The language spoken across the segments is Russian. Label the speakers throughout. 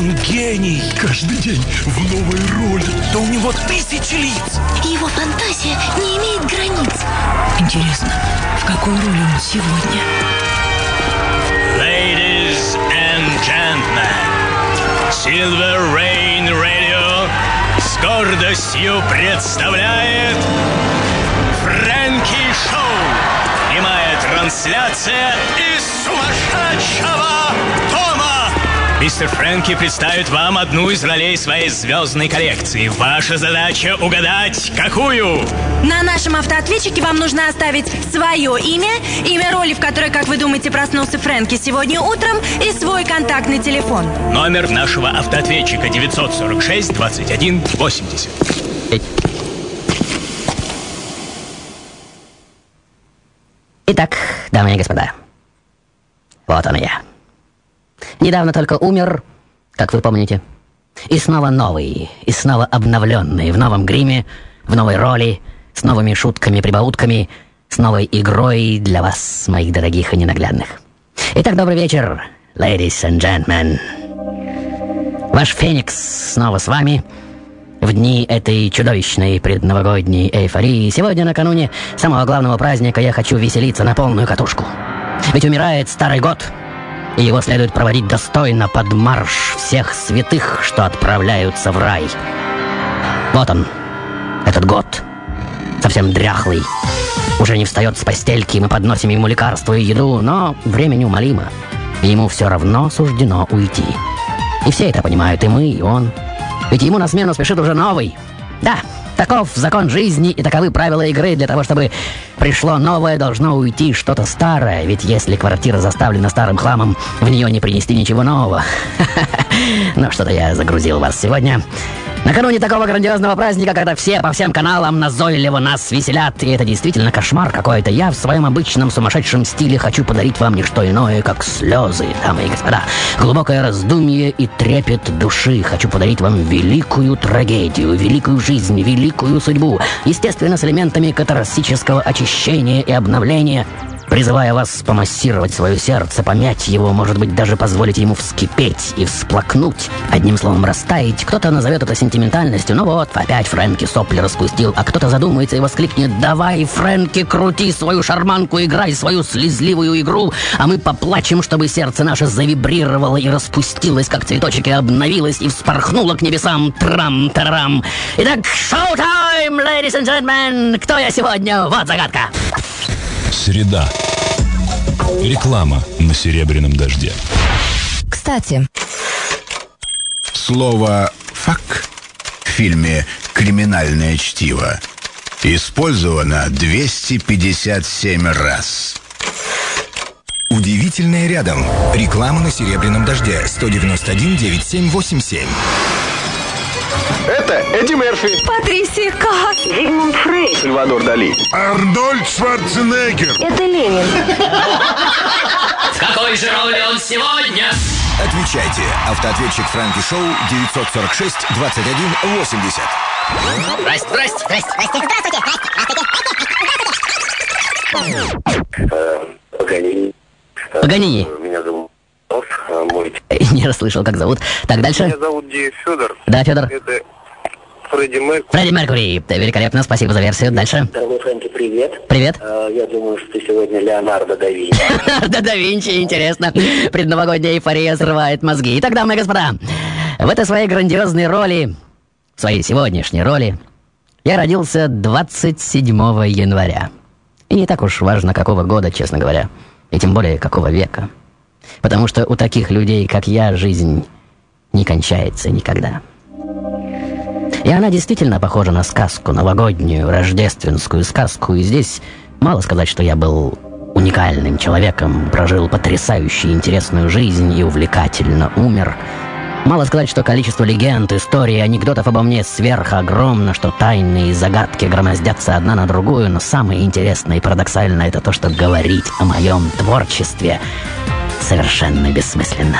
Speaker 1: Он гений.
Speaker 2: Каждый день в новой роли.
Speaker 1: Да у него тысячи лиц.
Speaker 3: Его фантазия не имеет границ.
Speaker 4: Интересно, в какой роли он сегодня?
Speaker 5: Ladies and gentlemen, Silver Rain Radio с гордостью представляет Фрэнки Шоу. Прямая трансляция из сумасшедшего дома. Мистер Фрэнки представит вам одну из ролей своей звездной коллекции. Ваша задача угадать, какую?
Speaker 6: На нашем автоответчике вам нужно оставить свое имя, имя роли, в которой, как вы думаете, проснулся Фрэнки сегодня утром, и свой контактный телефон.
Speaker 5: Номер нашего автоответчика 946 21 80.
Speaker 7: Итак, дамы и господа, вот он я. Недавно только умер, как вы помните. И снова новый, и снова обновленный, в новом гриме, в новой роли, с новыми шутками, прибаутками, с новой игрой для вас, моих дорогих и ненаглядных. Итак, добрый вечер, ladies and gentlemen. Ваш Феникс снова с вами в дни этой чудовищной предновогодней эйфории. Сегодня, накануне самого главного праздника, я хочу веселиться на полную катушку. Ведь умирает старый год, и его следует проводить достойно под марш всех святых, что отправляются в рай. Вот он, этот год, совсем дряхлый, уже не встает с постельки, мы подносим ему лекарства и еду, но время неумолимо, и ему все равно суждено уйти. И все это понимают, и мы, и он. Ведь ему на смену спешит уже новый. Да, таков закон жизни и таковы правила игры. Для того, чтобы пришло новое, должно уйти что-то старое. Ведь если квартира заставлена старым хламом, в нее не принести ничего нового. Ну, что-то я загрузил вас сегодня. Накануне такого грандиозного праздника, когда все по всем каналам назойливо нас веселят, и это действительно кошмар какой-то, я в своем обычном сумасшедшем стиле хочу подарить вам не что иное, как слезы, дамы и господа. Глубокое раздумье и трепет души. Хочу подарить вам великую трагедию, великую жизнь, великую судьбу. Естественно, с элементами катарсического очищения и обновления призывая вас помассировать свое сердце, помять его, может быть, даже позволить ему вскипеть и всплакнуть. Одним словом, растаять. Кто-то назовет это сентиментальностью. Ну вот, опять Фрэнки сопли распустил, а кто-то задумается и воскликнет «Давай, Фрэнки, крути свою шарманку, играй свою слезливую игру, а мы поплачем, чтобы сердце наше завибрировало и распустилось, как цветочек, и обновилось, и вспорхнуло к небесам. Трам-тарам. Итак, шоу-тайм, ladies and gentlemen! Кто я сегодня? Вот загадка.
Speaker 2: Среда. Реклама на серебряном дожде.
Speaker 4: Кстати,
Speaker 8: Слово «фак» в фильме «Криминальное чтиво» использовано 257 раз.
Speaker 9: Удивительное рядом. Реклама на серебряном дожде. 191 9787.
Speaker 10: Это Эдди Мерфи,
Speaker 6: Патрисия Каас.
Speaker 3: Зигмунд Фрейд.
Speaker 10: Сальвадор Дали.
Speaker 2: Арнольд Шварценеггер.
Speaker 3: Это Ленин.
Speaker 5: В какой же роли он сегодня?
Speaker 9: Отвечайте. Автоответчик Франки Шоу 946 21 80.
Speaker 7: Здрасте, здрасте, здрасте.
Speaker 10: Погоди.
Speaker 7: Паганини.
Speaker 10: Меня зовут а мой
Speaker 7: Не расслышал, как зовут. Так, дальше.
Speaker 10: Меня зовут Ди Федор.
Speaker 7: Да, Федор.
Speaker 10: Это Фредди Мэг.
Speaker 7: Фредди Меркури. Великолепно, спасибо за версию. Дальше.
Speaker 11: Дорогой Фрэнки, привет.
Speaker 7: Привет.
Speaker 11: Э, Я думаю, что ты сегодня Леонардо да Винчи.
Speaker 7: Да да Винчи, интересно. Предновогодняя эйфория срывает мозги. Итак, дамы и господа, в этой своей грандиозной роли, в своей сегодняшней роли, я родился 27 января. И не так уж важно, какого года, честно говоря. И тем более, какого века. Потому что у таких людей, как я, жизнь не кончается никогда. И она действительно похожа на сказку, новогоднюю, рождественскую сказку. И здесь мало сказать, что я был уникальным человеком, прожил потрясающую интересную жизнь и увлекательно умер. Мало сказать, что количество легенд, историй, анекдотов обо мне сверхогромно, что тайны и загадки громоздятся одна на другую, но самое интересное и парадоксальное это то, что говорить о моем творчестве совершенно бессмысленно.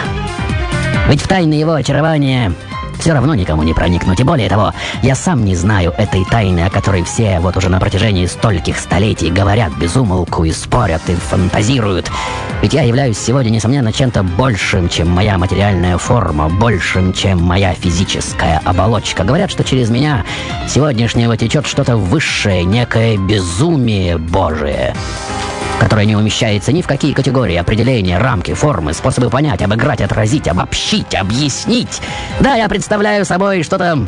Speaker 7: Ведь в тайне его очарования все равно никому не проникнуть. И более того, я сам не знаю этой тайны, о которой все вот уже на протяжении стольких столетий говорят безумолку и спорят и фантазируют. Ведь я являюсь сегодня, несомненно, чем-то большим, чем моя материальная форма, большим, чем моя физическая оболочка. Говорят, что через меня сегодняшнего течет что-то высшее, некое безумие Божие которое не умещается ни в какие категории, определения, рамки, формы, способы понять, обыграть, отразить, обобщить, объяснить. Да, я представляю собой что-то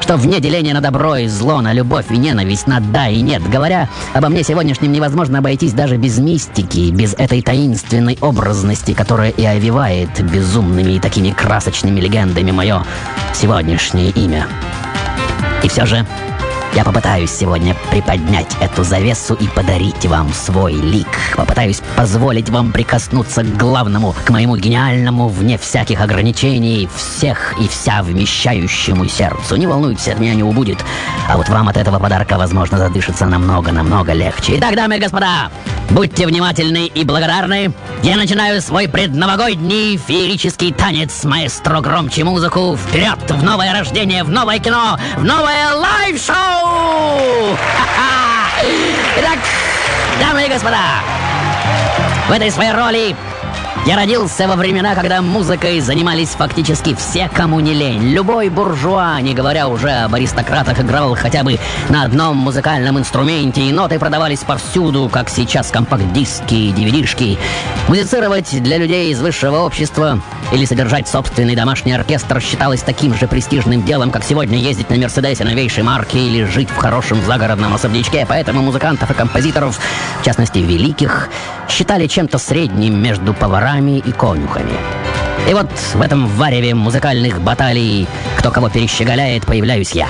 Speaker 7: что вне деления на добро и зло, на любовь и ненависть, на да и нет. Говоря обо мне сегодняшнем, невозможно обойтись даже без мистики, без этой таинственной образности, которая и овивает безумными и такими красочными легендами мое сегодняшнее имя. И все же я попытаюсь сегодня приподнять эту завесу и подарить вам свой лик. Попытаюсь позволить вам прикоснуться к главному, к моему гениальному, вне всяких ограничений, всех и вся вмещающему сердцу. Не волнуйтесь, от меня не убудет. А вот вам от этого подарка, возможно, задышится намного-намного легче. Итак, дамы и господа, будьте внимательны и благодарны. Я начинаю свой предновогодний феерический танец. Маэстро громче музыку. Вперед в новое рождение, в новое кино, в новое live-шоу! Ха-ха! Итак, дамы и господа, в этой своей роли я родился во времена, когда музыкой занимались фактически все, кому не лень. Любой буржуа, не говоря уже об аристократах, играл хотя бы на одном музыкальном инструменте, и ноты продавались повсюду, как сейчас компакт-диски и DVD-шки. Музицировать для людей из высшего общества или содержать собственный домашний оркестр считалось таким же престижным делом, как сегодня ездить на Мерседесе новейшей марки или жить в хорошем загородном особнячке. Поэтому музыкантов и композиторов, в частности великих, считали чем-то средним между поварами и конюхами. И вот в этом вареве музыкальных баталий «Кто кого перещеголяет» появляюсь я,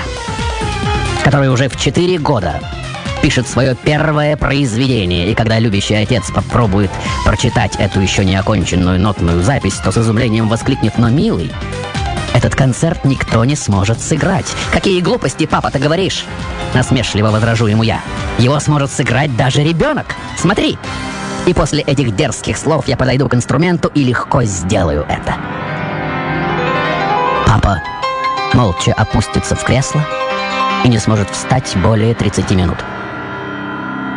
Speaker 7: который уже в четыре года пишет свое первое произведение, и когда любящий отец попробует прочитать эту еще не оконченную нотную запись, то с изумлением воскликнет «Но, милый, этот концерт никто не сможет сыграть. Какие глупости, папа, ты говоришь? Насмешливо возражу ему я. Его сможет сыграть даже ребенок. Смотри, и после этих дерзких слов я подойду к инструменту и легко сделаю это. Папа молча опустится в кресло и не сможет встать более 30 минут.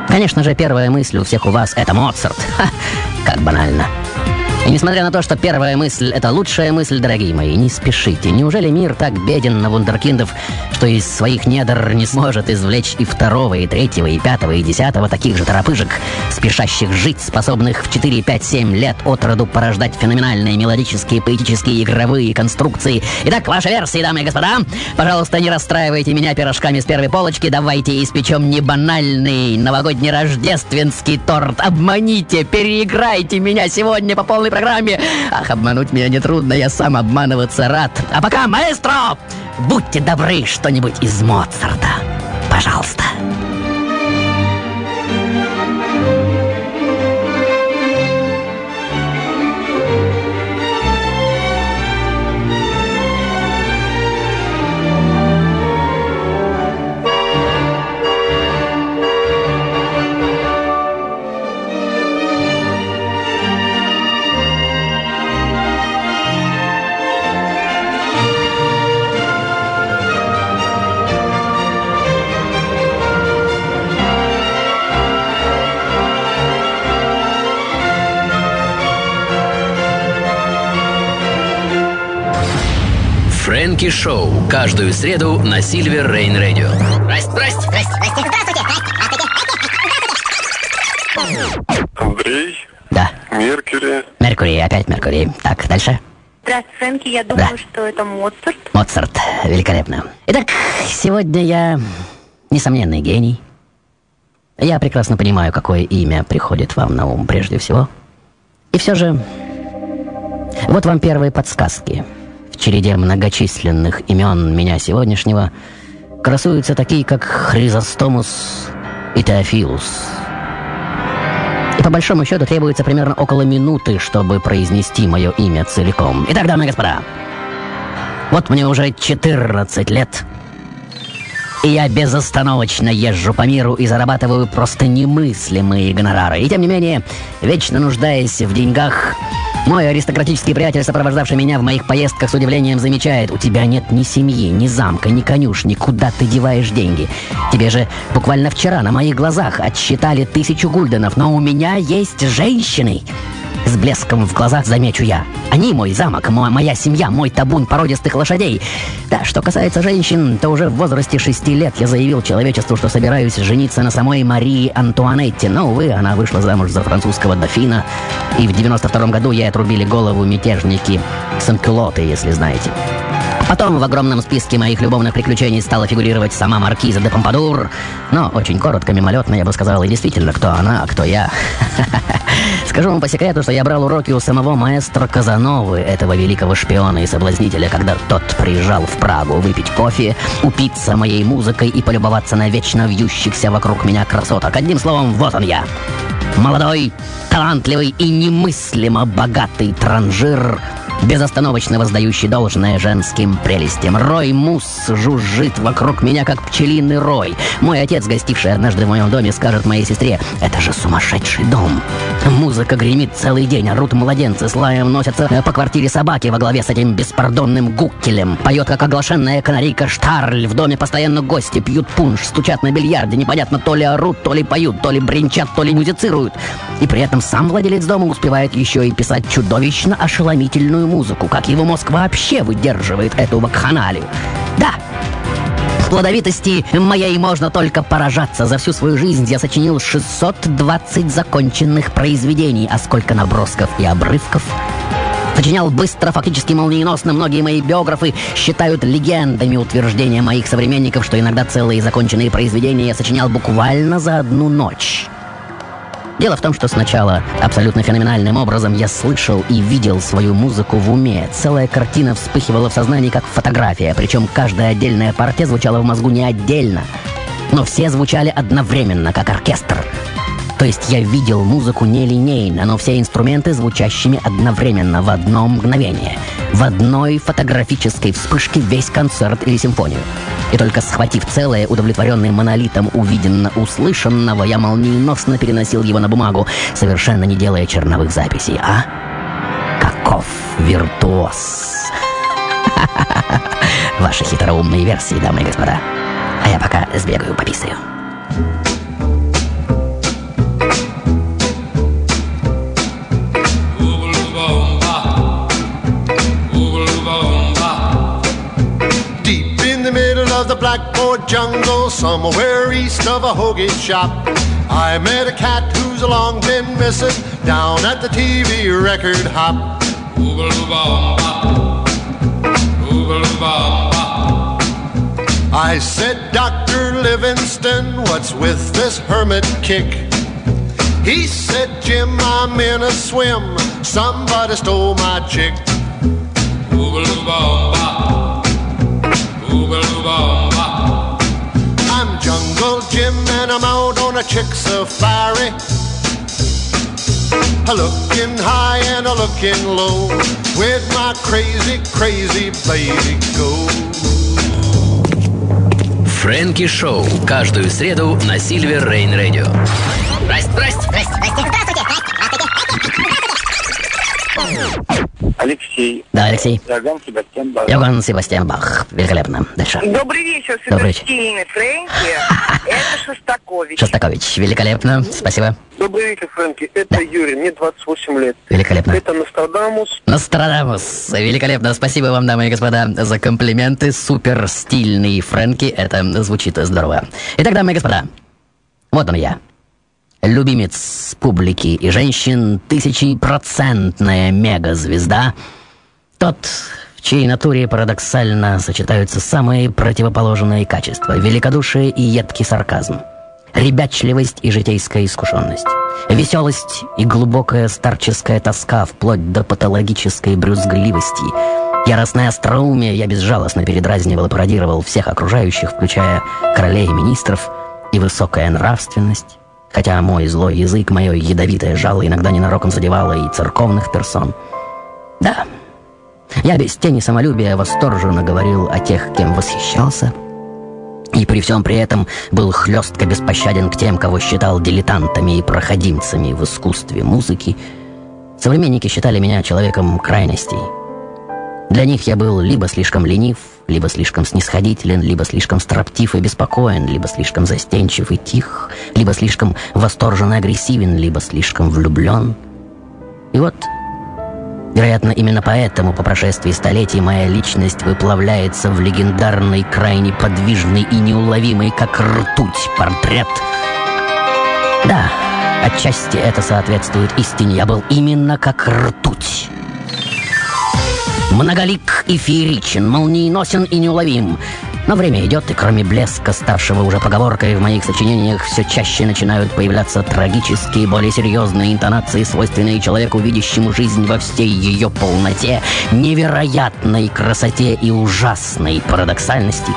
Speaker 7: Конечно же, первая мысль у всех у вас — это Моцарт. Ха, как банально. И несмотря на то, что первая мысль — это лучшая мысль, дорогие мои, не спешите. Неужели мир так беден на вундеркиндов, что из своих недр не сможет извлечь и второго, и третьего, и пятого, и десятого таких же торопыжек, спешащих жить, способных в 4, 5, 7 лет от роду порождать феноменальные мелодические, поэтические, игровые конструкции? Итак, ваши версии, дамы и господа. Пожалуйста, не расстраивайте меня пирожками с первой полочки. Давайте испечем не банальный новогодний рождественский торт. Обманите, переиграйте меня сегодня по полной программе. Ах, обмануть меня нетрудно, я сам обманываться рад. А пока, маэстро, будьте добры, что-нибудь из Моцарта. Пожалуйста.
Speaker 12: Фрэнки Шоу. Каждую среду на Сильвер Рейн Радио.
Speaker 13: Здрасте, здрасте, здрасте, здрасте, здравствуйте.
Speaker 10: Андрей.
Speaker 7: Да.
Speaker 10: Меркьюри.
Speaker 7: Меркурий, опять Меркурий. Так, дальше.
Speaker 14: Здравствуйте, Фрэнки. Я думаю, что это Моцарт.
Speaker 7: Моцарт. Великолепно. Итак, сегодня я несомненный гений. Я прекрасно понимаю, какое имя приходит вам на ум прежде всего. И все же, вот вам первые подсказки. Череде многочисленных имен меня сегодняшнего красуются такие, как Хризостомус и Теофилус. И по большому счету требуется примерно около минуты, чтобы произнести мое имя целиком. Итак, дамы и господа, вот мне уже 14 лет, и я безостановочно езжу по миру и зарабатываю просто немыслимые гонорары. И тем не менее, вечно нуждаясь в деньгах, Мой аристократический приятель, сопровождавший меня в моих поездках, с удивлением замечает, у тебя нет ни семьи, ни замка, ни конюшни, куда ты деваешь деньги. Тебе же буквально вчера на моих глазах отсчитали тысячу гульденов, но у меня есть женщины. С блеском в глазах замечу я. Они мой замок, мо- моя семья, мой табун породистых лошадей. Да, что касается женщин, то уже в возрасте шести лет я заявил человечеству, что собираюсь жениться на самой Марии Антуанетте. Но, увы, она вышла замуж за французского дофина. И в 92 году ей отрубили голову мятежники Санкюлоты, если знаете. Потом в огромном списке моих любовных приключений стала фигурировать сама маркиза де Помпадур. Но очень коротко, мимолетно я бы сказал, и действительно, кто она, а кто я. Скажу вам по секрету, что я брал уроки у самого маэстро Казановы, этого великого шпиона и соблазнителя, когда тот приезжал в Прагу выпить кофе, упиться моей музыкой и полюбоваться на вечно вьющихся вокруг меня красоток. Одним словом, вот он я. Молодой, талантливый и немыслимо богатый транжир, безостановочно воздающий должное женским прелестям. Рой мус жужжит вокруг меня, как пчелиный рой. Мой отец, гостивший однажды в моем доме, скажет моей сестре, это же сумасшедший дом. Музыка гремит целый день, орут младенцы, с лаем носятся по квартире собаки во главе с этим беспардонным гуккелем. Поет, как оглашенная канарейка Штарль. В доме постоянно гости пьют пунш, стучат на бильярде. Непонятно, то ли орут, то ли поют, то ли бренчат, то ли музицируют. И при этом сам владелец дома успевает еще и писать чудовищно ошеломительную музыку. Как его мозг вообще выдерживает эту вакханалию? Да, плодовитости моей можно только поражаться. За всю свою жизнь я сочинил 620 законченных произведений, а сколько набросков и обрывков. Сочинял быстро, фактически молниеносно. Многие мои биографы считают легендами утверждения моих современников, что иногда целые законченные произведения я сочинял буквально за одну ночь. Дело в том, что сначала абсолютно феноменальным образом я слышал и видел свою музыку в уме. Целая картина вспыхивала в сознании как фотография, причем каждая отдельная партия звучала в мозгу не отдельно, но все звучали одновременно, как оркестр. То есть я видел музыку нелинейно, но все инструменты звучащими одновременно в одно мгновение. В одной фотографической вспышке весь концерт или симфонию. И только схватив целое, удовлетворенный монолитом увиденно-услышанного, я молниеносно переносил его на бумагу, совершенно не делая черновых записей. А? Каков виртуоз! Ваши хитроумные версии, дамы и господа. А я пока сбегаю, пописаю.
Speaker 15: Jungle, somewhere east of a hoagie shop, I met a cat who's long been missing down at the TV record hop. I said, Dr. Livingston, what's with this hermit kick? He said, Jim, I'm in a swim. Somebody stole my chick. I'm Jungle Jim and I'm out on a chick safari. A looking high and a looking low. With my crazy, crazy baby go.
Speaker 12: Фрэнки Шоу. Каждую среду на Сильвер Рейн Радио.
Speaker 13: Здрасте, здрасте, здрасте, здрасте.
Speaker 10: Алексей.
Speaker 7: Да, Алексей.
Speaker 10: Иоганн Себастьян Бах.
Speaker 7: Йоган Себастьян Бах. Великолепно. Дальше.
Speaker 14: Добрый вечер,
Speaker 7: Добрый вечер.
Speaker 14: суперстильный Фрэнки. Это Шостакович.
Speaker 7: Шостакович. Великолепно. Спасибо.
Speaker 10: Добрый вечер, Фрэнки. Это Юрий, мне 28 лет.
Speaker 7: Великолепно.
Speaker 10: Это Нострадамус.
Speaker 7: Нострадамус. Великолепно. Спасибо вам, дамы и господа, за комплименты. Супер стильный Фрэнки. Это звучит здорово. Итак, дамы и господа, вот он я. Любимец публики и женщин, тысячепроцентная мегазвезда. Тот, в чьей натуре парадоксально сочетаются самые противоположные качества. Великодушие и едкий сарказм. Ребячливость и житейская искушенность. Веселость и глубокая старческая тоска вплоть до патологической брюзгливости. Яростное остроумие я безжалостно передразнивал и пародировал всех окружающих, включая королей и министров, и высокая нравственность. Хотя мой злой язык, мое ядовитое жало иногда ненароком задевало и церковных персон. Да, я без тени самолюбия восторженно говорил о тех, кем восхищался, и при всем при этом был хлестко беспощаден к тем, кого считал дилетантами и проходимцами в искусстве музыки. Современники считали меня человеком крайностей. Для них я был либо слишком ленив, либо слишком снисходителен, либо слишком строптив и беспокоен, либо слишком застенчив и тих, либо слишком восторженно агрессивен, либо слишком влюблен. И вот, вероятно, именно поэтому по прошествии столетий моя личность выплавляется в легендарный, крайне подвижный и неуловимый, как ртуть, портрет. Да, отчасти это соответствует истине. Я был именно как ртуть. Многолик и фееричен, молниеносен и неуловим. Но время идет, и кроме блеска, ставшего уже поговоркой в моих сочинениях, все чаще начинают появляться трагические, более серьезные интонации, свойственные человеку, видящему жизнь во всей ее полноте, невероятной красоте и ужасной парадоксальности.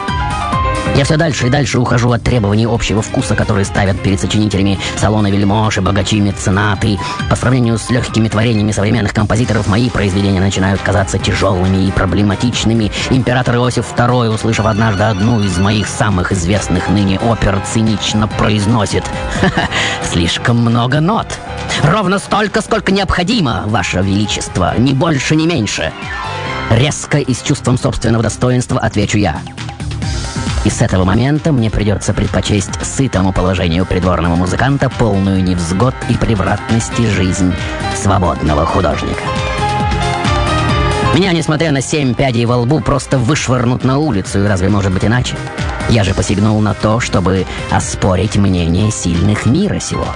Speaker 7: Я все дальше и дальше ухожу от требований общего вкуса, которые ставят перед сочинителями салона вельмож и богачи меценаты. По сравнению с легкими творениями современных композиторов, мои произведения начинают казаться тяжелыми и проблематичными. Император Иосиф II, услышав однажды одну из моих самых известных ныне опер, цинично произносит «Ха-ха, слишком много нот. Ровно столько, сколько необходимо, Ваше Величество, ни больше, ни меньше». Резко и с чувством собственного достоинства отвечу я – и с этого момента мне придется предпочесть сытому положению придворного музыканта полную невзгод и превратности жизнь свободного художника. Меня, несмотря на семь пядей во лбу, просто вышвырнут на улицу, и разве может быть иначе? Я же посягнул на то, чтобы оспорить мнение сильных мира сего.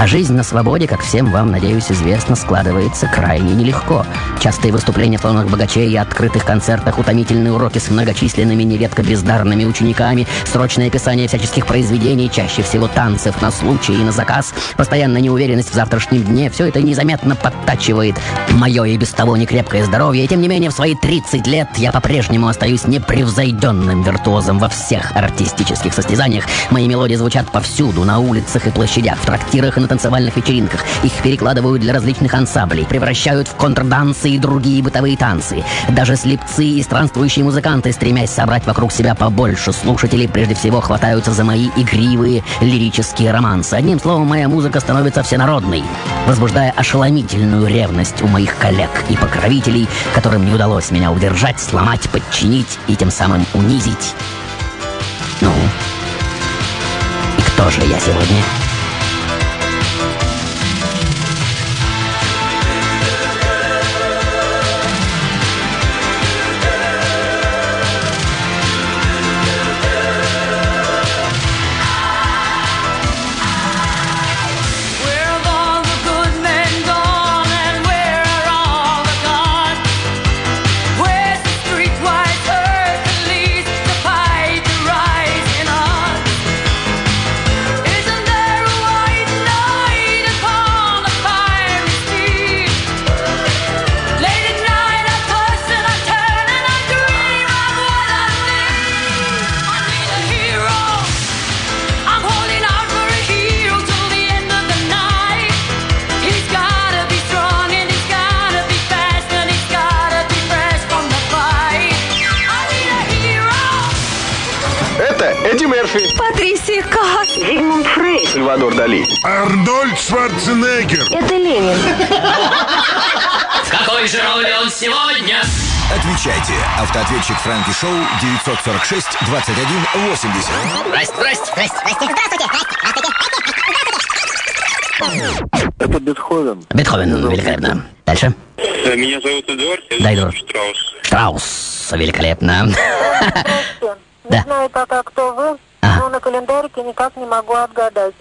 Speaker 7: А жизнь на свободе, как всем вам, надеюсь, известно, складывается крайне нелегко. Частые выступления в салонах богачей и открытых концертах, утомительные уроки с многочисленными, нередко бездарными учениками, срочное описание всяческих произведений, чаще всего танцев на случай и на заказ, постоянная неуверенность в завтрашнем дне, все это незаметно подтачивает мое и без того некрепкое здоровье. И тем не менее, в свои 30 лет я по-прежнему остаюсь непревзойденным виртуозом во всех артистических состязаниях. Мои мелодии звучат повсюду, на улицах и площадях, в трактирах и на танцевальных вечеринках. Их перекладывают для различных ансамблей, превращают в контрдансы и другие бытовые танцы. Даже слепцы и странствующие музыканты, стремясь собрать вокруг себя побольше слушателей, прежде всего хватаются за мои игривые лирические романсы. Одним словом, моя музыка становится всенародной, возбуждая ошеломительную ревность у моих коллег и покровителей, которым не удалось меня удержать, сломать, подчинить и тем самым унизить. Ну, и кто же я сегодня?
Speaker 9: Отвечайте. Автоответчик Франки Шоу 946 21 80.
Speaker 13: Здрасте, здрасте. Здрасте, здрасте. Здравствуйте.
Speaker 10: Это Бетховен.
Speaker 7: Бетховен, великолепно. Дальше.
Speaker 10: Меня зовут Эдуард. я
Speaker 7: Да, Эдуард.
Speaker 10: Штраус.
Speaker 7: Штраус, великолепно.
Speaker 16: Не
Speaker 7: Да.
Speaker 16: знаю пока, кто вы, но на календарике никак не могу отгадать.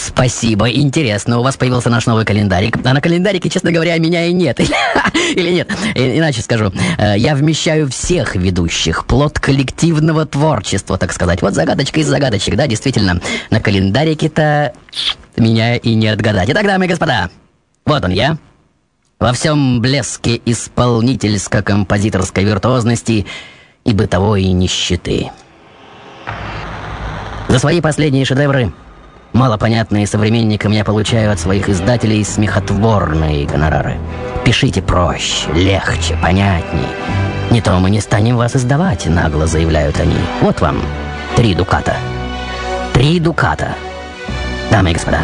Speaker 7: Спасибо, интересно, у вас появился наш новый календарик. А на календарике, честно говоря, меня и нет. Или нет, иначе скажу. Э, Я вмещаю всех ведущих, плод коллективного творчества, так сказать. Вот загадочка из загадочек, да, действительно. На календарике-то меня и не отгадать. Итак, дамы и господа, вот он я. Во всем блеске исполнительско-композиторской виртуозности и бытовой нищеты. За свои последние шедевры, малопонятные современникам, я получаю от своих издателей смехотворные гонорары. Пишите проще, легче, понятней. Не то мы не станем вас издавать, нагло заявляют они. Вот вам три дуката. Три дуката. Дамы и господа,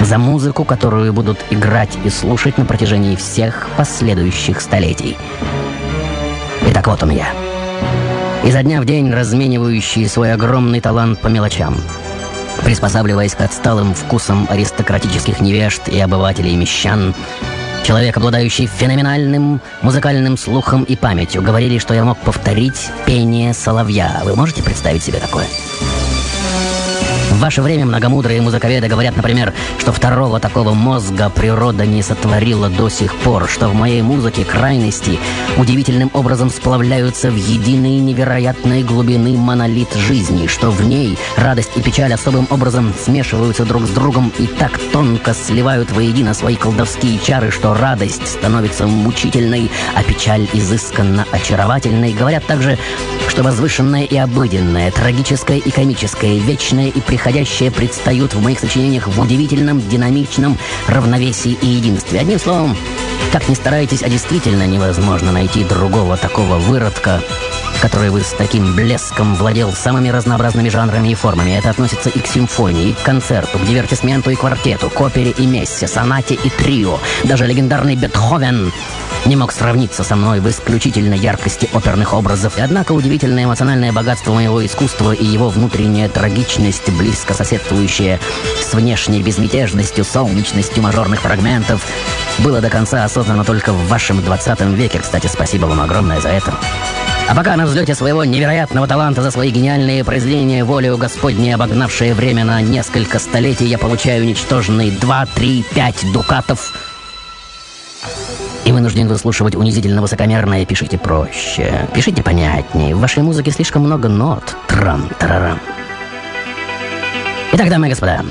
Speaker 7: за музыку, которую будут играть и слушать на протяжении всех последующих столетий. Итак, вот он я. Изо дня в день разменивающий свой огромный талант по мелочам. Приспосабливаясь к отсталым вкусам аристократических невежд и обывателей мещан, Человек, обладающий феноменальным музыкальным слухом и памятью. Говорили, что я мог повторить пение соловья. Вы можете представить себе такое? В ваше время многомудрые музыковеды говорят, например, что второго такого мозга природа не сотворила до сих пор, что в моей музыке крайности удивительным образом сплавляются в единые невероятные глубины монолит жизни, что в ней радость и печаль особым образом смешиваются друг с другом и так тонко сливают воедино свои колдовские чары, что радость становится мучительной, а печаль изысканно очаровательной. Говорят также, что возвышенное и обыденное, трагическое и комическое, вечное и приходящее происходящее предстают в моих сочинениях в удивительном, динамичном равновесии и единстве. Одним словом, как ни старайтесь, а действительно невозможно найти другого такого выродка, который бы с таким блеском владел самыми разнообразными жанрами и формами. Это относится и к симфонии, и к концерту, к дивертисменту и квартету, к опере и мессе, сонате и трио. Даже легендарный Бетховен не мог сравниться со мной в исключительной яркости оперных образов. Однако удивительное эмоциональное богатство моего искусства и его внутренняя трагичность, близко соседствующая с внешней безмятежностью, солнечностью мажорных фрагментов, было до конца осознано только в вашем 20 веке. Кстати, спасибо вам огромное за это. А пока на взлете своего невероятного таланта за свои гениальные произведения, волею Господней, обогнавшее время на несколько столетий, я получаю ничтожные 2, 3, 5 дукатов и вынужден выслушивать унизительно высокомерное «пишите проще», «пишите понятнее». В вашей музыке слишком много нот. Трам-тарарам. Итак, дамы и господа,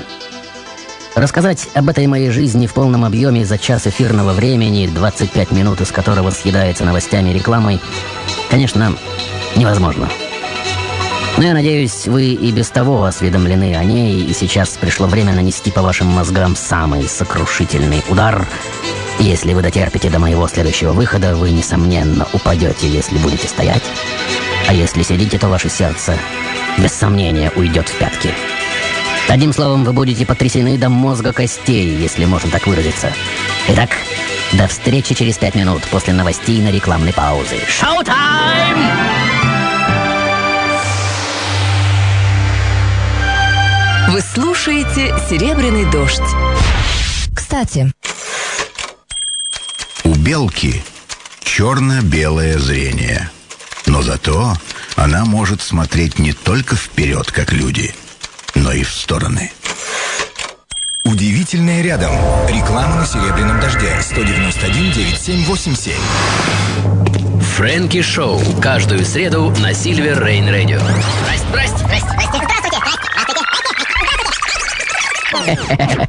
Speaker 7: рассказать об этой моей жизни в полном объеме за час эфирного времени, 25 минут из которого съедается новостями и рекламой, конечно, невозможно. Но я надеюсь, вы и без того осведомлены о ней, и сейчас пришло время нанести по вашим мозгам самый сокрушительный удар — если вы дотерпите до моего следующего выхода, вы, несомненно, упадете, если будете стоять. А если сидите, то ваше сердце, без сомнения, уйдет в пятки. Одним словом, вы будете потрясены до мозга костей, если можно так выразиться. Итак, до встречи через пять минут после новостей на рекламной паузе. Шоу-тайм!
Speaker 17: Вы слушаете «Серебряный дождь». Кстати,
Speaker 8: белки черно-белое зрение. Но зато она может смотреть не только вперед, как люди, но и в стороны.
Speaker 9: Удивительное рядом. Реклама на серебряном дожде. 191 9787.
Speaker 12: Фрэнки Шоу. Каждую среду на Сильвер Рейн Радио.
Speaker 13: Здрасте, здрасте, здрасте.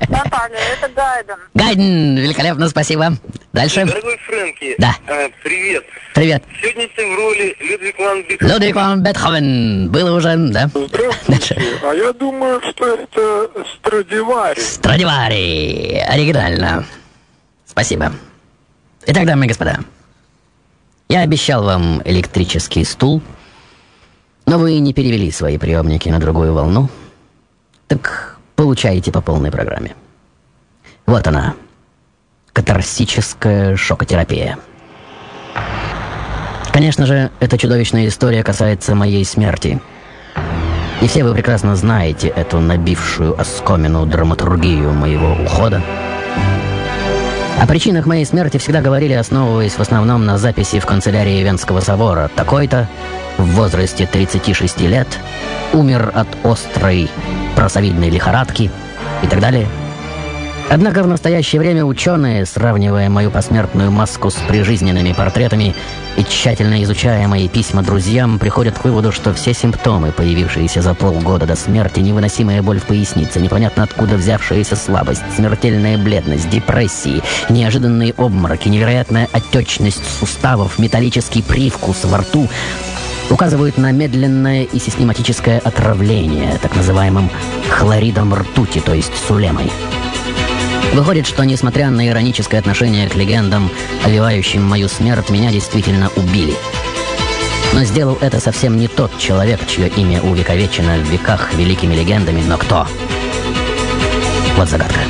Speaker 14: Наталья, это Гайден.
Speaker 7: Гайден, великолепно, спасибо. Дальше.
Speaker 10: Дорогой Фрэнки.
Speaker 7: Да.
Speaker 10: э, привет.
Speaker 7: Привет.
Speaker 10: Сегодня ты в роли Людвиг ван Бетховен.
Speaker 7: Людвиг ван Бетховен. Было уже, да?
Speaker 2: Здравствуйте. А я думаю, что это Страдивари.
Speaker 7: Страдивари. Оригинально. Спасибо. Итак, дамы и господа, я обещал вам электрический стул, но вы не перевели свои приемники на другую волну. Так получаете по полной программе. Вот она. Катарсическая шокотерапия. Конечно же, эта чудовищная история касается моей смерти. И все вы прекрасно знаете эту набившую оскомину драматургию моего ухода. О причинах моей смерти всегда говорили, основываясь в основном на записи в канцелярии Венского собора. Такой-то, в возрасте 36 лет, умер от острой просовидной лихорадки и так далее. Однако в настоящее время ученые, сравнивая мою посмертную маску с прижизненными портретами и тщательно изучая мои письма друзьям, приходят к выводу, что все симптомы, появившиеся за полгода до смерти, невыносимая боль в пояснице, непонятно откуда взявшаяся слабость, смертельная бледность, депрессии, неожиданные обмороки, невероятная отечность суставов, металлический привкус во рту, указывают на медленное и систематическое отравление так называемым хлоридом ртути, то есть сулемой. Выходит, что несмотря на ироническое отношение к легендам, овивающим мою смерть, меня действительно убили. Но сделал это совсем не тот человек, чье имя увековечено в веках великими легендами, но кто? Вот загадка.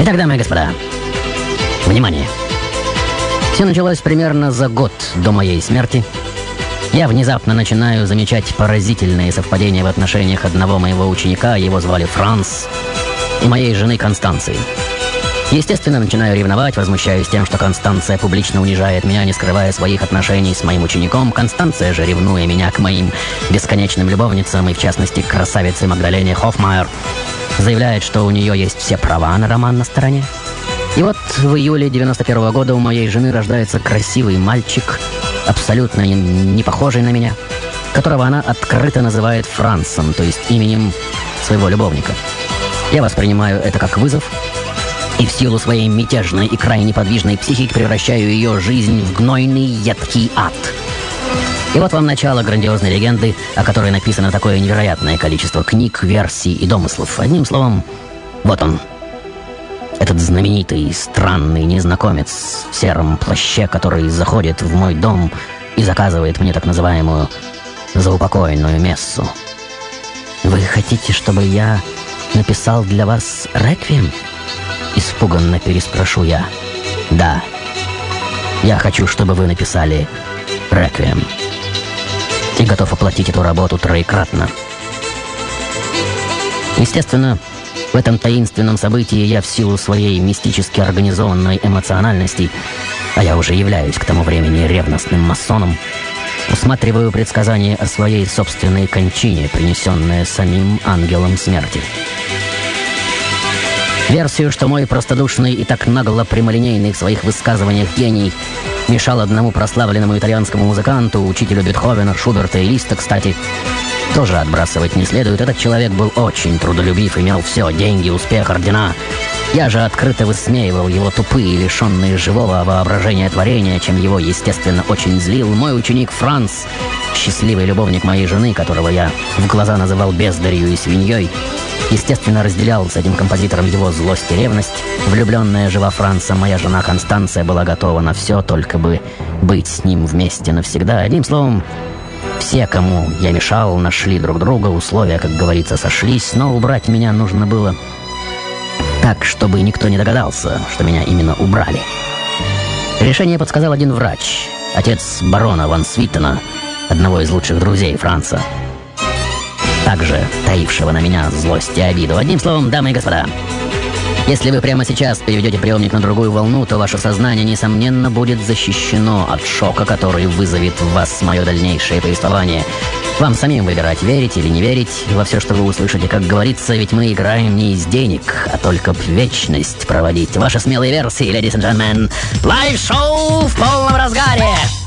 Speaker 7: Итак, дамы и господа, внимание. Все началось примерно за год до моей смерти. Я внезапно начинаю замечать поразительные совпадения в отношениях одного моего ученика, его звали Франс, моей жены Констанции. Естественно, начинаю ревновать, возмущаюсь тем, что Констанция публично унижает меня, не скрывая своих отношений с моим учеником. Констанция же, ревнуя меня к моим бесконечным любовницам, и в частности к красавице Магдалене Хоффмайер, заявляет, что у нее есть все права на роман на стороне. И вот в июле 91 -го года у моей жены рождается красивый мальчик, абсолютно не, не похожий на меня, которого она открыто называет Франсом, то есть именем своего любовника. Я воспринимаю это как вызов, и в силу своей мятежной и крайне подвижной психики превращаю ее жизнь в гнойный, едкий ад. И вот вам начало грандиозной легенды, о которой написано такое невероятное количество книг, версий и домыслов. Одним словом, вот он. Этот знаменитый, странный незнакомец в сером плаще, который заходит в мой дом и заказывает мне так называемую заупокойную мессу. Вы хотите, чтобы я написал для вас реквием? Испуганно переспрошу я. Да. Я хочу, чтобы вы написали реквием. И готов оплатить эту работу троекратно. Естественно, в этом таинственном событии я в силу своей мистически организованной эмоциональности, а я уже являюсь к тому времени ревностным масоном, усматриваю предсказание о своей собственной кончине, принесенное самим ангелом смерти. Версию, что мой простодушный и так нагло прямолинейный в своих высказываниях гений мешал одному прославленному итальянскому музыканту, учителю Бетховена, Шуберта и Листа, кстати, тоже отбрасывать не следует. Этот человек был очень трудолюбив, имел все, деньги, успех, ордена. Я же открыто высмеивал его тупые, лишенные живого воображения творения, чем его, естественно, очень злил мой ученик Франц, счастливый любовник моей жены, которого я в глаза называл бездарью и свиньей, естественно, разделял с этим композитором его злость и ревность. Влюбленная жива Франца, моя жена Констанция была готова на все, только бы быть с ним вместе навсегда. Одним словом, все, кому я мешал, нашли друг друга, условия, как говорится, сошлись, но убрать меня нужно было так, чтобы никто не догадался, что меня именно убрали. Решение подсказал один врач, отец барона Ван Свиттена, одного из лучших друзей Франца, также таившего на меня злость и обиду. Одним словом, дамы и господа, если вы прямо сейчас переведете приемник на другую волну, то ваше сознание, несомненно, будет защищено от шока, который вызовет в вас мое дальнейшее повествование. Вам самим выбирать, верить или не верить во все, что вы услышите. Как говорится, ведь мы играем не из денег, а только в вечность проводить. Ваши смелые версии, ladies and gentlemen. Лайв-шоу в полном разгаре!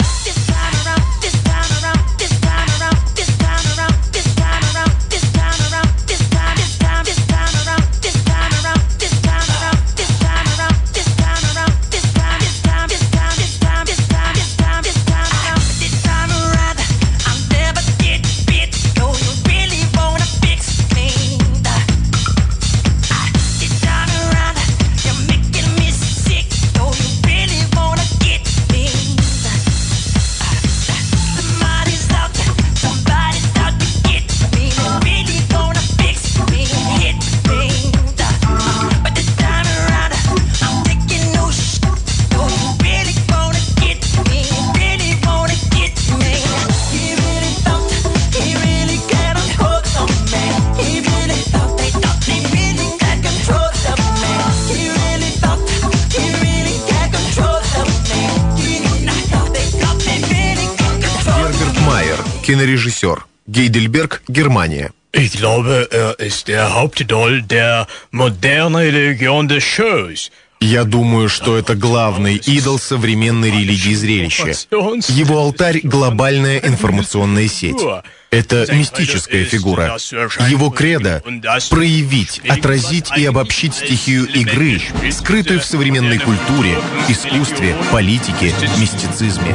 Speaker 18: Кинорежиссер. Гейдельберг, Германия.
Speaker 5: Ich glaube, er ist der Hauptidol der modernen Religion des Shows.
Speaker 18: Я думаю, что это главный идол современной религии зрелища. Его алтарь — глобальная информационная сеть. Это мистическая фигура. Его кредо — проявить, отразить и обобщить стихию игры, скрытую в современной культуре, искусстве, политике, мистицизме.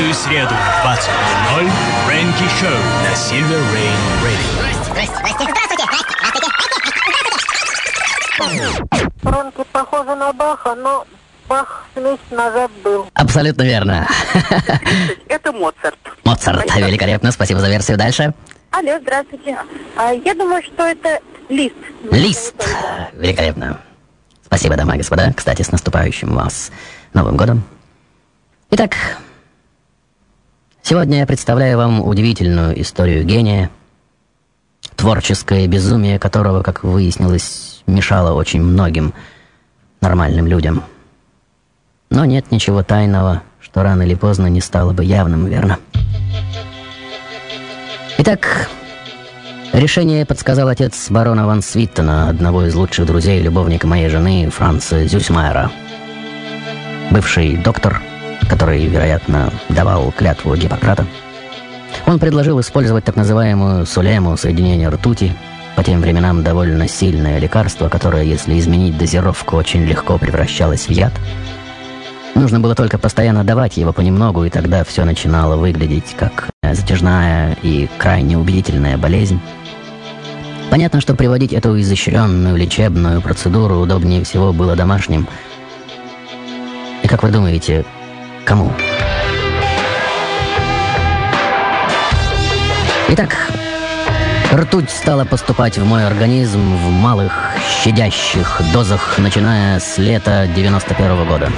Speaker 5: Каждую среду в 20.00 Фрэнки Шоу на Silver Rain Radio.
Speaker 16: Фрэнки похожа на Баха, но Бах месяц назад был.
Speaker 7: Абсолютно верно.
Speaker 14: Это Моцарт.
Speaker 7: Моцарт, великолепно, спасибо за версию. Дальше.
Speaker 16: Алло, здравствуйте. А, я думаю, что это лист.
Speaker 7: Лист. Великолепно. Спасибо, дамы и господа. Кстати, с наступающим вас Новым годом. Итак, сегодня я представляю вам удивительную историю гения, творческое безумие которого, как выяснилось, мешало очень многим нормальным людям. Но нет ничего тайного, что рано или поздно не стало бы явным, верно? Итак, решение подсказал отец барона Ван Свиттена, одного из лучших друзей любовника моей жены, Франца Зюсмайера. Бывший доктор, который, вероятно, давал клятву Гиппократа. Он предложил использовать так называемую сулему соединение ртути, по тем временам довольно сильное лекарство, которое, если изменить дозировку, очень легко превращалось в яд – Нужно было только постоянно давать его понемногу, и тогда все начинало выглядеть как затяжная и крайне убедительная болезнь. Понятно, что приводить эту изощренную лечебную процедуру удобнее всего было домашним. И как вы думаете, кому? Итак, ртуть стала поступать в мой организм в малых, щадящих дозах, начиная с лета 91 -го года.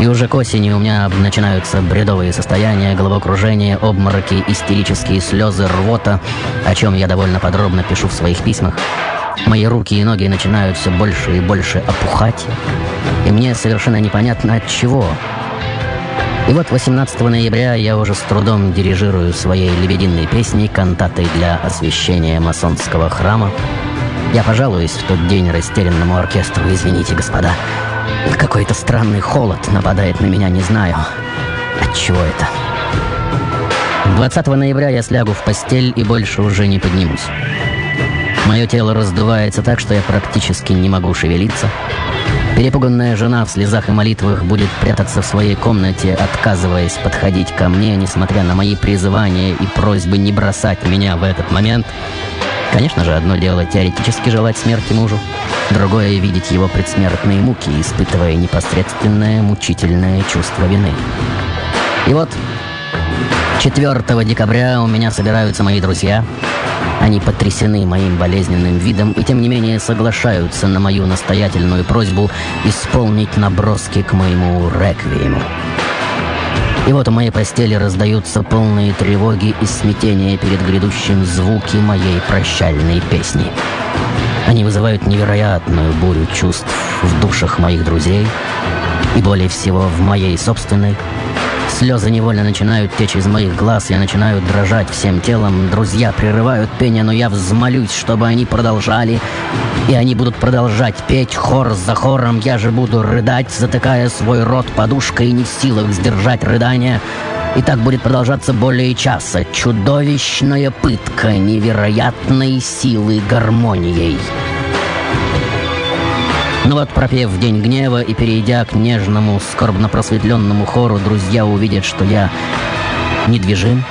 Speaker 7: И уже к осени у меня начинаются бредовые состояния, головокружение, обмороки, истерические слезы, рвота, о чем я довольно подробно пишу в своих письмах. Мои руки и ноги начинают все больше и больше опухать, и мне совершенно непонятно от чего. И вот 18 ноября я уже с трудом дирижирую своей лебединой песней, кантатой для освещения масонского храма. Я пожалуюсь в тот день растерянному оркестру, извините, господа. Какой-то странный холод нападает на меня, не знаю. От чего это? 20 ноября я слягу в постель и больше уже не поднимусь. Мое тело раздувается так, что я практически не могу шевелиться. Перепуганная жена в слезах и молитвах будет прятаться в своей комнате, отказываясь подходить ко мне, несмотря на мои призывания и просьбы не бросать меня в этот момент. Конечно же, одно дело теоретически желать смерти мужу, другое — видеть его предсмертные муки, испытывая непосредственное мучительное чувство вины. И вот 4 декабря у меня собираются мои друзья. Они потрясены моим болезненным видом и, тем не менее, соглашаются на мою настоятельную просьбу исполнить наброски к моему реквиему. И вот у моей постели раздаются полные тревоги и смятения перед грядущим звуки моей прощальной песни. Они вызывают невероятную бурю чувств в душах моих друзей и более всего в моей собственной, Слезы невольно начинают течь из моих глаз, я начинаю дрожать всем телом. Друзья прерывают пение, но я взмолюсь, чтобы они продолжали. И они будут продолжать петь хор за хором. Я же буду рыдать, затыкая свой рот подушкой и не в силах сдержать рыдания. И так будет продолжаться более часа. Чудовищная пытка невероятной силы гармонией. Но вот пропев в день гнева и перейдя к нежному, скорбно просветленному хору, друзья увидят, что я недвижим.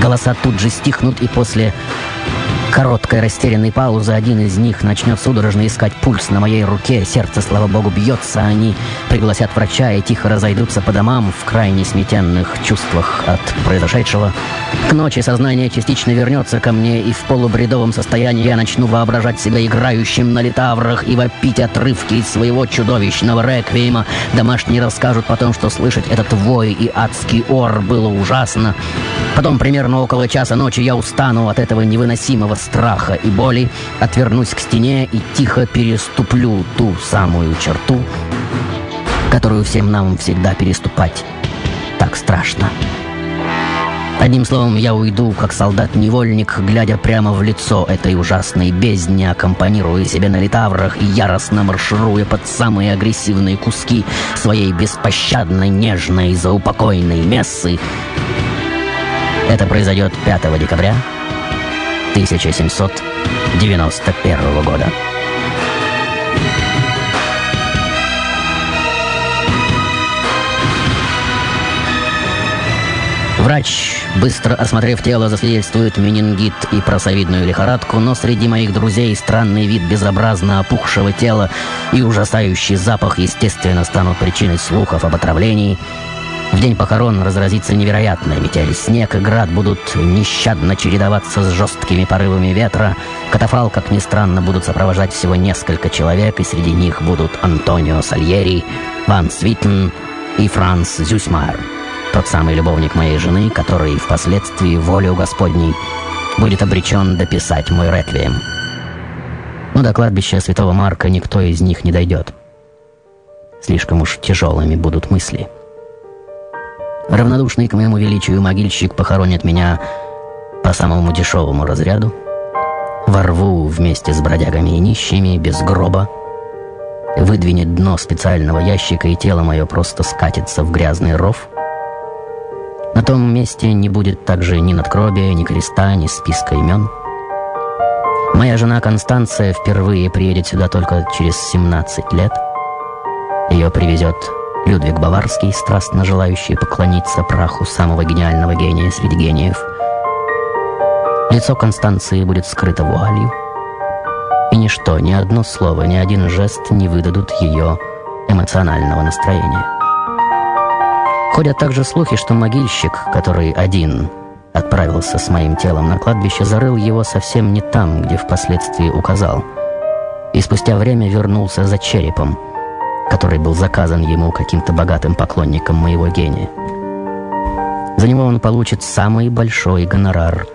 Speaker 7: Голоса тут же стихнут, и после короткой растерянной паузы один из них начнет судорожно искать пульс на моей руке. Сердце, слава богу, бьется. Они пригласят врача и тихо разойдутся по домам в крайне сметенных чувствах от произошедшего. К ночи сознание частично вернется ко мне, и в полубредовом состоянии я начну воображать себя играющим на литаврах и вопить отрывки из своего чудовищного реквиема. Домашние расскажут потом, что слышать этот вой и адский ор было ужасно. Потом, примерно около часа ночи, я устану от этого невыносимого страха и боли, отвернусь к стене и тихо переступлю ту самую черту, которую всем нам всегда переступать так страшно. Одним словом, я уйду, как солдат-невольник, глядя прямо в лицо этой ужасной бездни, аккомпанируя себе на литаврах и яростно маршируя под самые агрессивные куски своей беспощадной, нежной, заупокойной мессы. Это произойдет 5 декабря 1791 года. Врач, быстро осмотрев тело, засвидетельствует менингит и просовидную лихорадку, но среди моих друзей странный вид безобразно опухшего тела и ужасающий запах, естественно, станут причиной слухов об отравлении. В день похорон разразится невероятная метель. Снег и град будут нещадно чередоваться с жесткими порывами ветра. Катафал, как ни странно, будут сопровождать всего несколько человек, и среди них будут Антонио Сальери, Ван Свитен и Франц Зюсмайер. Тот самый любовник моей жены, который впоследствии волею Господней будет обречен дописать мой реквием. Но до кладбища Святого Марка никто из них не дойдет. Слишком уж тяжелыми будут мысли. Равнодушный к моему величию могильщик похоронит меня по самому дешевому разряду, ворву вместе с бродягами и нищими без гроба, выдвинет дно специального ящика, и тело мое просто скатится в грязный ров. На том месте не будет также ни надгробия, ни креста, ни списка имен — Моя жена Констанция впервые приедет сюда только через 17 лет. Ее привезет Людвиг Баварский, страстно желающий поклониться праху самого гениального гения среди гениев. Лицо Констанции будет скрыто вуалью, и ничто, ни одно слово, ни один жест не выдадут ее эмоционального настроения. Ходят также слухи, что могильщик, который один отправился с моим телом на кладбище, зарыл его совсем не там, где впоследствии указал. И спустя время вернулся за черепом, который был заказан ему каким-то богатым поклонником моего гения. За него он получит самый большой гонорар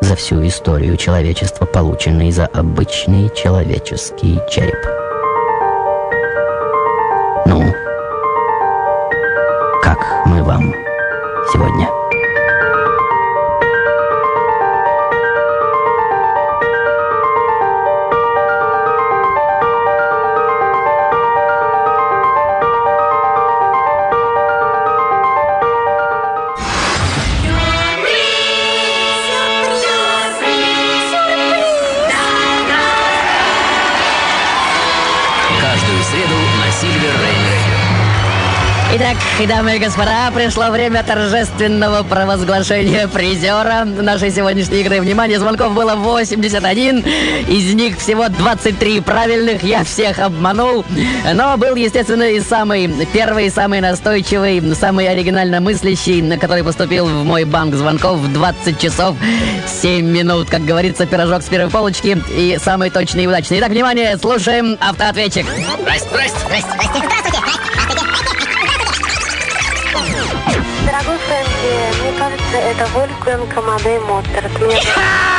Speaker 7: за всю историю человечества, полученный за обычный человеческий череп. Ну, как мы вам сегодня? Итак, дамы и господа, пришло время торжественного провозглашения призера нашей сегодняшней игры. Внимание, звонков было 81, из них всего 23 правильных, я всех обманул. Но был, естественно, и самый первый, самый настойчивый, самый оригинально мыслящий, который поступил в мой банк звонков в 20 часов 7 минут. Как говорится, пирожок с первой полочки и самый точный и удачный. Итак, внимание, слушаем автоответчик.
Speaker 13: Здрасте, здрасте, здрасте,
Speaker 16: Фрэнки, мне кажется, это Вольфганг Амадей Моцарт. Мне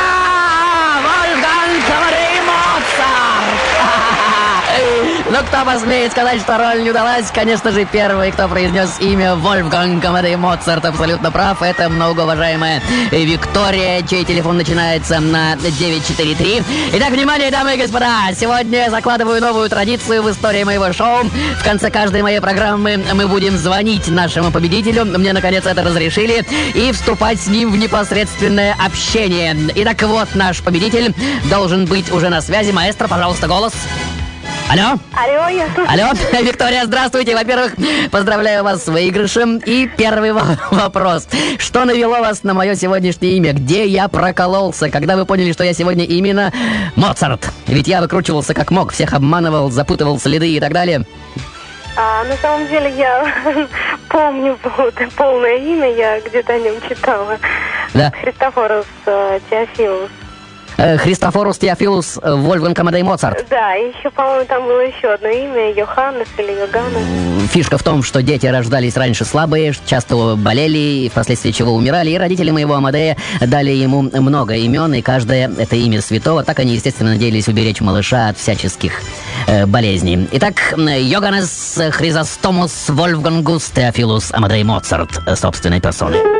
Speaker 7: Ну, кто посмеет сказать, что роль не удалась? Конечно же, первый, кто произнес имя Вольфганг Амадей Моцарт, абсолютно прав. Это многоуважаемая Виктория, чей телефон начинается на 943. Итак, внимание, дамы и господа! Сегодня я закладываю новую традицию в истории моего шоу. В конце каждой моей программы мы будем звонить нашему победителю. Мне, наконец, это разрешили. И вступать с ним в непосредственное общение. Итак, вот наш победитель должен быть уже на связи. Маэстро, пожалуйста, голос. Алло?
Speaker 16: Алло, я
Speaker 7: Алло, Виктория, здравствуйте. Во-первых, поздравляю вас с выигрышем. И первый во- вопрос. Что навело вас на мое сегодняшнее имя? Где я прокололся, когда вы поняли, что я сегодня именно Моцарт? Ведь я выкручивался как мог, всех обманывал, запутывал следы и так далее.
Speaker 16: А, на самом деле я помню пол- полное имя, я где-то о нем читала.
Speaker 7: Да.
Speaker 16: Христофорус э, Теофилус.
Speaker 7: Э, Христофорус Теофилус э, Вольфганг Амадей Моцарт.
Speaker 16: Да, еще, по-моему, там было еще одно имя, Йоханнес или Йоганнес.
Speaker 7: Фишка в том, что дети рождались раньше слабые, часто болели, впоследствии чего умирали, и родители моего Амадея дали ему много имен, и каждое это имя святого. Так они, естественно, надеялись уберечь малыша от всяческих э, болезней. Итак, Йоганнес Хризостомус Вольфгангус Теофилус Амадей Моцарт э, собственной персоной.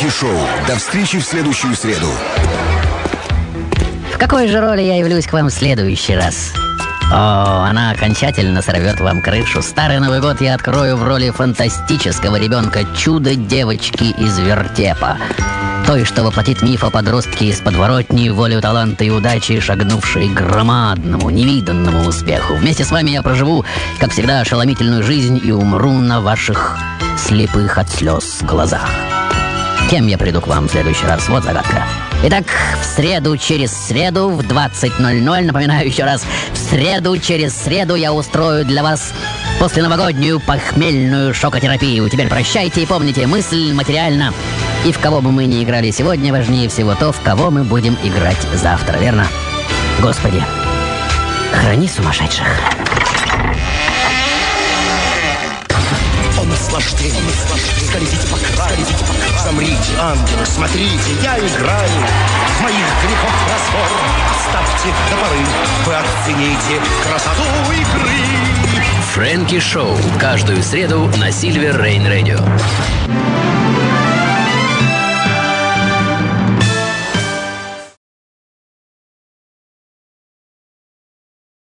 Speaker 12: Фрэнки
Speaker 9: Шоу. До встречи в следующую среду.
Speaker 7: В какой же роли я явлюсь к вам в следующий раз? О, она окончательно сорвет вам крышу. Старый Новый год я открою в роли фантастического ребенка чудо-девочки из вертепа. Той, что воплотит миф о подростке из подворотни, волю таланта и удачи, шагнувшей к громадному, невиданному успеху. Вместе с вами я проживу, как всегда, ошеломительную жизнь и умру на ваших слепых от слез глазах. Кем я приду к вам в следующий раз? Вот загадка. Итак, в среду через среду в 20.00, напоминаю еще раз, в среду через среду я устрою для вас после новогоднюю похмельную шокотерапию. Теперь прощайте и помните, мысль материальна. И в кого бы мы ни играли сегодня, важнее всего то, в кого мы будем играть завтра, верно? Господи, храни сумасшедших.
Speaker 1: О наслаждение, скользите по краю, скользите по. Замрите, ангелы, смотрите, я играю. Моих грехов разбор оставьте до поры. Вы оцените красоту игры.
Speaker 12: Фрэнки Шоу. Каждую среду на Сильвер Рейн Радио.